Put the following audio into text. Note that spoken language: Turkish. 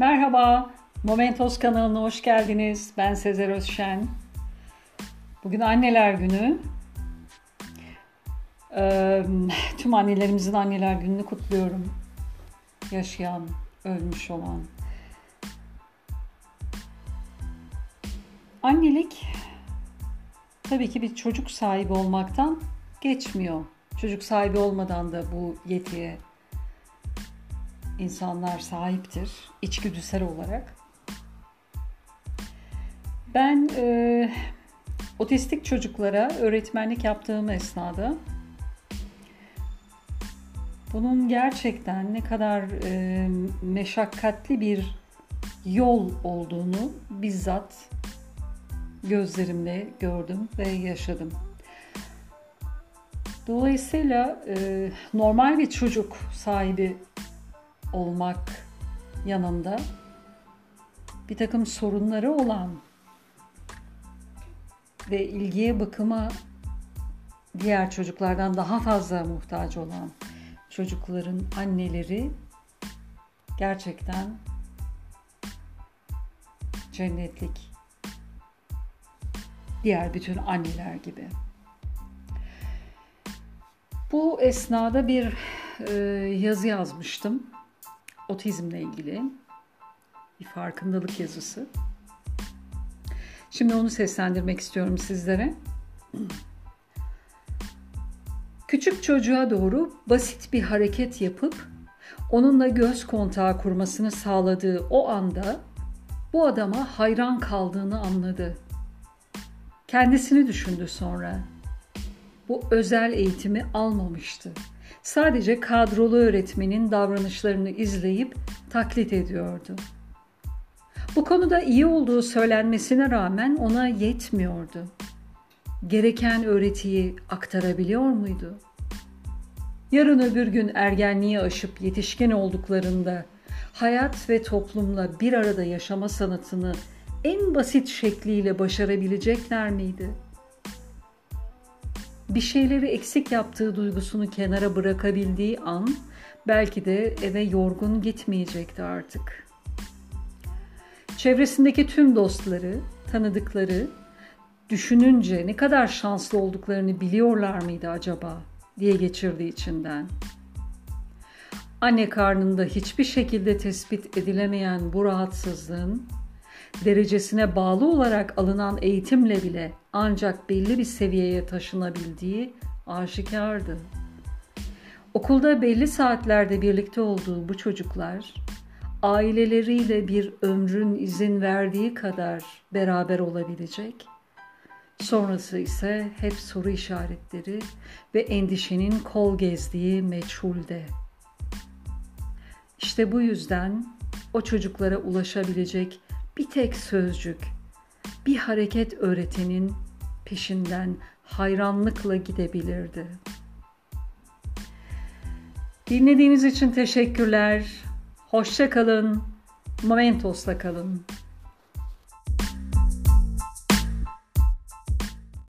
Merhaba, Momentos kanalına hoş geldiniz. Ben Sezer Özşen. Bugün Anneler Günü. Ee, tüm annelerimizin Anneler Günü'nü kutluyorum. Yaşayan, ölmüş olan. Annelik tabii ki bir çocuk sahibi olmaktan geçmiyor. Çocuk sahibi olmadan da bu yetiye insanlar sahiptir içgüdüsel olarak. Ben e, otistik çocuklara öğretmenlik yaptığım esnada bunun gerçekten ne kadar e, meşakkatli bir yol olduğunu bizzat gözlerimle gördüm ve yaşadım. Dolayısıyla e, normal bir çocuk sahibi olmak yanında bir takım sorunları olan ve ilgiye bakıma diğer çocuklardan daha fazla muhtaç olan çocukların anneleri gerçekten cennetlik. Diğer bütün anneler gibi. Bu esnada bir e, yazı yazmıştım otizmle ilgili bir farkındalık yazısı. Şimdi onu seslendirmek istiyorum sizlere. Küçük çocuğa doğru basit bir hareket yapıp onunla göz kontağı kurmasını sağladığı o anda bu adama hayran kaldığını anladı. Kendisini düşündü sonra. Bu özel eğitimi almamıştı sadece kadrolu öğretmenin davranışlarını izleyip taklit ediyordu. Bu konuda iyi olduğu söylenmesine rağmen ona yetmiyordu. Gereken öğretiyi aktarabiliyor muydu? Yarın öbür gün ergenliği aşıp yetişkin olduklarında hayat ve toplumla bir arada yaşama sanatını en basit şekliyle başarabilecekler miydi?'' Bir şeyleri eksik yaptığı duygusunu kenara bırakabildiği an belki de eve yorgun gitmeyecekti artık. Çevresindeki tüm dostları, tanıdıkları düşününce ne kadar şanslı olduklarını biliyorlar mıydı acaba diye geçirdi içinden. Anne karnında hiçbir şekilde tespit edilemeyen bu rahatsızlığın derecesine bağlı olarak alınan eğitimle bile ancak belli bir seviyeye taşınabildiği aşikardı. Okulda belli saatlerde birlikte olduğu bu çocuklar aileleriyle bir ömrün izin verdiği kadar beraber olabilecek. Sonrası ise hep soru işaretleri ve endişenin kol gezdiği meçhulde. İşte bu yüzden o çocuklara ulaşabilecek bir tek sözcük, bir hareket öğretinin peşinden hayranlıkla gidebilirdi. Dinlediğiniz için teşekkürler. Hoşça kalın. Momentos'la kalın.